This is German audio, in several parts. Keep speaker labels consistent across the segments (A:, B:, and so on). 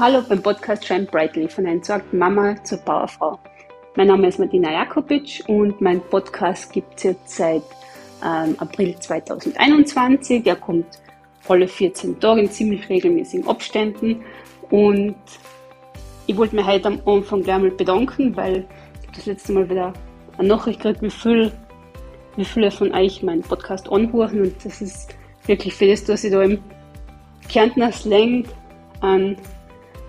A: Hallo beim Podcast Shine Brightly von einer entsorgten Mama zur Powerfrau. Mein Name ist Martina Jakobic und mein Podcast gibt es jetzt seit ähm, April 2021. Er kommt alle 14 Tage in ziemlich regelmäßigen Abständen und ich wollte mich heute am Anfang gleich mal bedanken, weil ich das letzte Mal wieder eine Nachricht gekriegt, wie viel, wie viele von euch meinen Podcast anhören und das ist wirklich für das, dass ich da im Kärntner Slang einen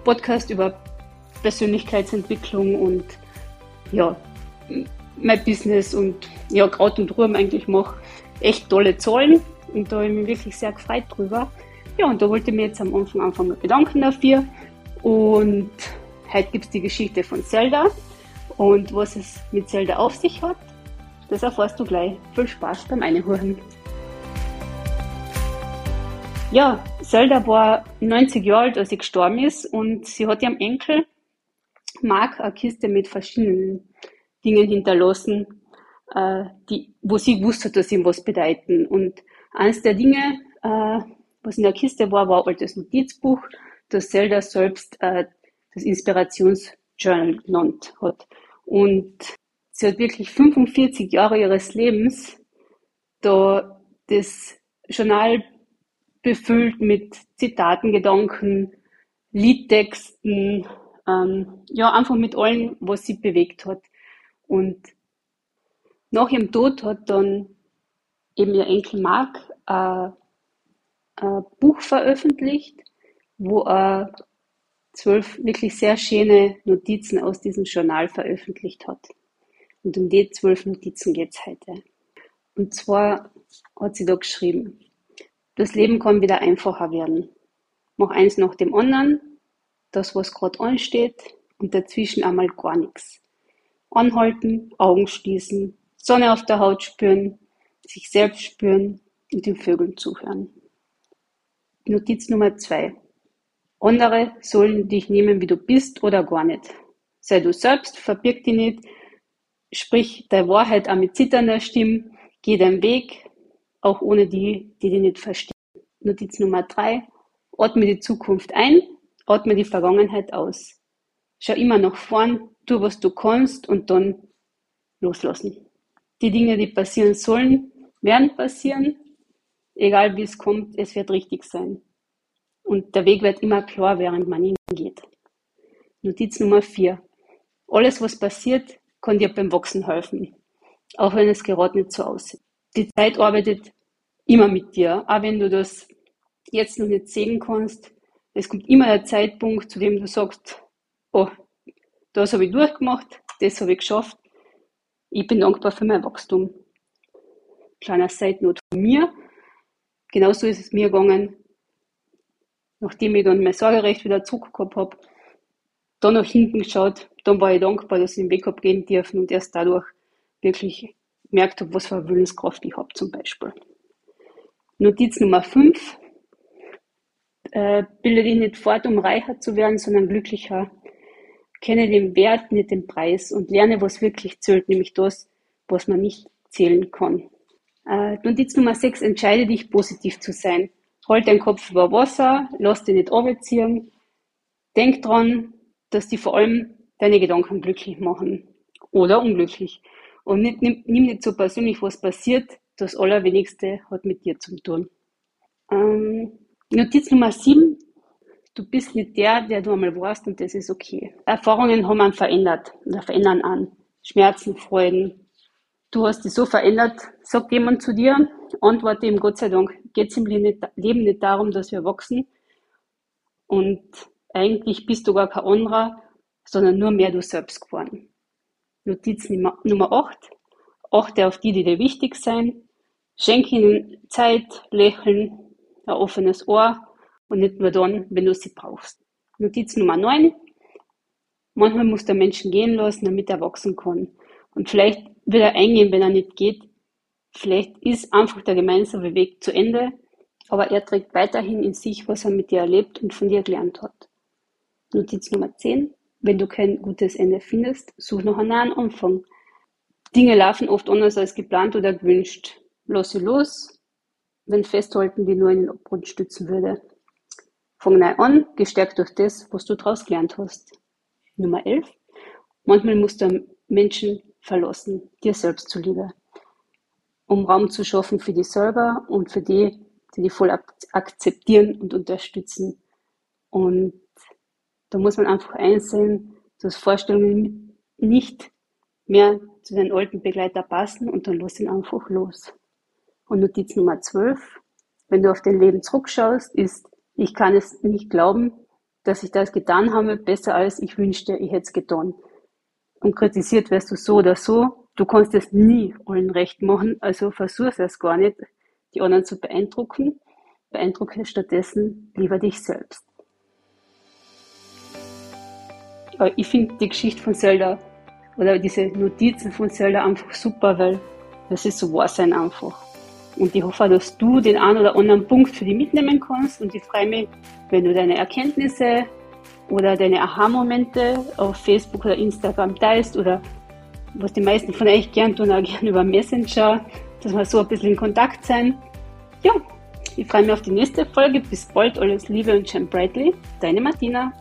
A: Podcast über Persönlichkeitsentwicklung und ja, mein Business und ja, Kraut und Ruhm eigentlich mache. Echt tolle Zahlen und da habe ich mich wirklich sehr gefreut drüber. Ja, und da wollte ich mich jetzt am Anfang einfach mal bedanken dafür. Und heute gibt es die Geschichte von Zelda und was es mit Zelda auf sich hat, das erfährst du gleich. Viel Spaß beim Einhören. Ja, Zelda war 90 Jahre alt, als sie gestorben ist und sie hat ihrem Enkel Mark eine Kiste mit verschiedenen Dingen hinterlassen, äh, die, wo sie gewusst hat, dass sie ihm was bedeuten. Und eines der Dinge, äh, was in der Kiste war, war ein altes Notizbuch, das Zelda selbst äh, das Inspirationsjournal genannt hat. Und sie hat wirklich 45 Jahre ihres Lebens da das Journal befüllt mit Zitaten, Gedanken, Liedtexten, ähm, ja, einfach mit allem, was sie bewegt hat. Und nach ihrem Tod hat dann eben ihr Enkel Mark äh, ein Buch veröffentlicht, wo er zwölf wirklich sehr schöne Notizen aus diesem Journal veröffentlicht hat. Und um die zwölf Notizen geht es heute. Und zwar hat sie da geschrieben, das Leben kann wieder einfacher werden. Mach eins nach dem anderen, das, was gerade ansteht, und dazwischen einmal gar nichts. Anhalten, Augen schließen, Sonne auf der Haut spüren, sich selbst spüren und den Vögeln zuhören. Notiz Nummer zwei. Andere sollen dich nehmen, wie du bist oder gar nicht. Sei du selbst, verbirg dich nicht, sprich deine Wahrheit auch mit zitternder Stimme, geh deinen Weg, auch ohne die, die dich nicht verstehen. Notiz Nummer drei. Atme die Zukunft ein, atme die Vergangenheit aus. Schau immer nach vorn, tu, was du kannst und dann loslassen. Die Dinge, die passieren sollen, werden passieren. Egal wie es kommt, es wird richtig sein. Und der Weg wird immer klar, während man ihn geht. Notiz Nummer vier. Alles, was passiert, kann dir beim Wachsen helfen. Auch wenn es gerade nicht so aussieht. Die Zeit arbeitet immer mit dir, auch wenn du das jetzt noch nicht sehen kannst. Es kommt immer der Zeitpunkt, zu dem du sagst, oh, das habe ich durchgemacht, das habe ich geschafft. Ich bin dankbar für mein Wachstum. Kleiner Side-Note von mir. Genauso ist es mir gegangen, nachdem ich dann mein Sorgerecht wieder zurückgehabt habe, dann nach hinten geschaut, dann war ich dankbar, dass ich den Weg habe gehen dürfen und erst dadurch wirklich gemerkt habe, was für eine Willenskraft ich habe zum Beispiel. Notiz Nummer 5. Äh, bilde dich nicht fort, um reicher zu werden, sondern glücklicher. Kenne den Wert, nicht den Preis und lerne, was wirklich zählt, nämlich das, was man nicht zählen kann. Äh, Notiz Nummer 6. Entscheide dich, positiv zu sein. Halt deinen Kopf über Wasser, lass dich nicht runterziehen. Denk dran, dass die vor allem deine Gedanken glücklich machen oder unglücklich. Und nicht, nimm, nimm nicht so persönlich, was passiert, das Allerwenigste hat mit dir zu tun. Ähm, Notiz Nummer 7. Du bist nicht der, der du einmal warst und das ist okay. Erfahrungen haben einen verändert oder verändern an. Schmerzen, Freuden. Du hast dich so verändert, sagt jemand zu dir, antworte ihm Gott sei Dank, geht es im Leben nicht darum, dass wir wachsen und eigentlich bist du gar kein anderer, sondern nur mehr du selbst geworden. Notiz Nummer 8. Achte auf die, die dir wichtig sind. Schenke ihnen Zeit, Lächeln, ein offenes Ohr und nicht nur dann, wenn du sie brauchst. Notiz Nummer 9. Manchmal muss der Menschen gehen lassen, damit er wachsen kann. Und vielleicht wird er eingehen, wenn er nicht geht. Vielleicht ist einfach der gemeinsame Weg zu Ende, aber er trägt weiterhin in sich, was er mit dir erlebt und von dir gelernt hat. Notiz Nummer 10. Wenn du kein gutes Ende findest, such noch einen neuen Anfang. Dinge laufen oft anders als geplant oder gewünscht. Lass sie los, wenn Festhalten die nur in den Abgrund stützen würde. Fang neu an, gestärkt durch das, was du daraus gelernt hast. Nummer 11. Manchmal musst du Menschen verlassen, dir selbst zuliebe, um Raum zu schaffen für dich selber und für die, die dich voll akzeptieren und unterstützen. Und da muss man einfach einsehen, dass Vorstellungen nicht mehr zu deinem alten Begleiter passen und dann lass ihn einfach los. Und Notiz Nummer 12, wenn du auf dein Leben zurückschaust, ist, ich kann es nicht glauben, dass ich das getan habe, besser als ich wünschte, ich hätte es getan. Und kritisiert wirst du so oder so, du kannst es nie allen recht machen, also versuch es gar nicht, die anderen zu beeindrucken. Beeindrucke stattdessen lieber dich selbst. Ich finde die Geschichte von Zelda oder diese Notizen von Zelda einfach super, weil das ist so wahr sein einfach. Und ich hoffe, dass du den einen oder anderen Punkt für dich mitnehmen kannst und ich freue mich, wenn du deine Erkenntnisse oder deine Aha-Momente auf Facebook oder Instagram teilst oder was die meisten von euch gern tun, auch gern über Messenger, dass wir so ein bisschen in Kontakt sein. Ja, ich freue mich auf die nächste Folge. Bis bald, alles Liebe und Jam Brightly. Deine Martina.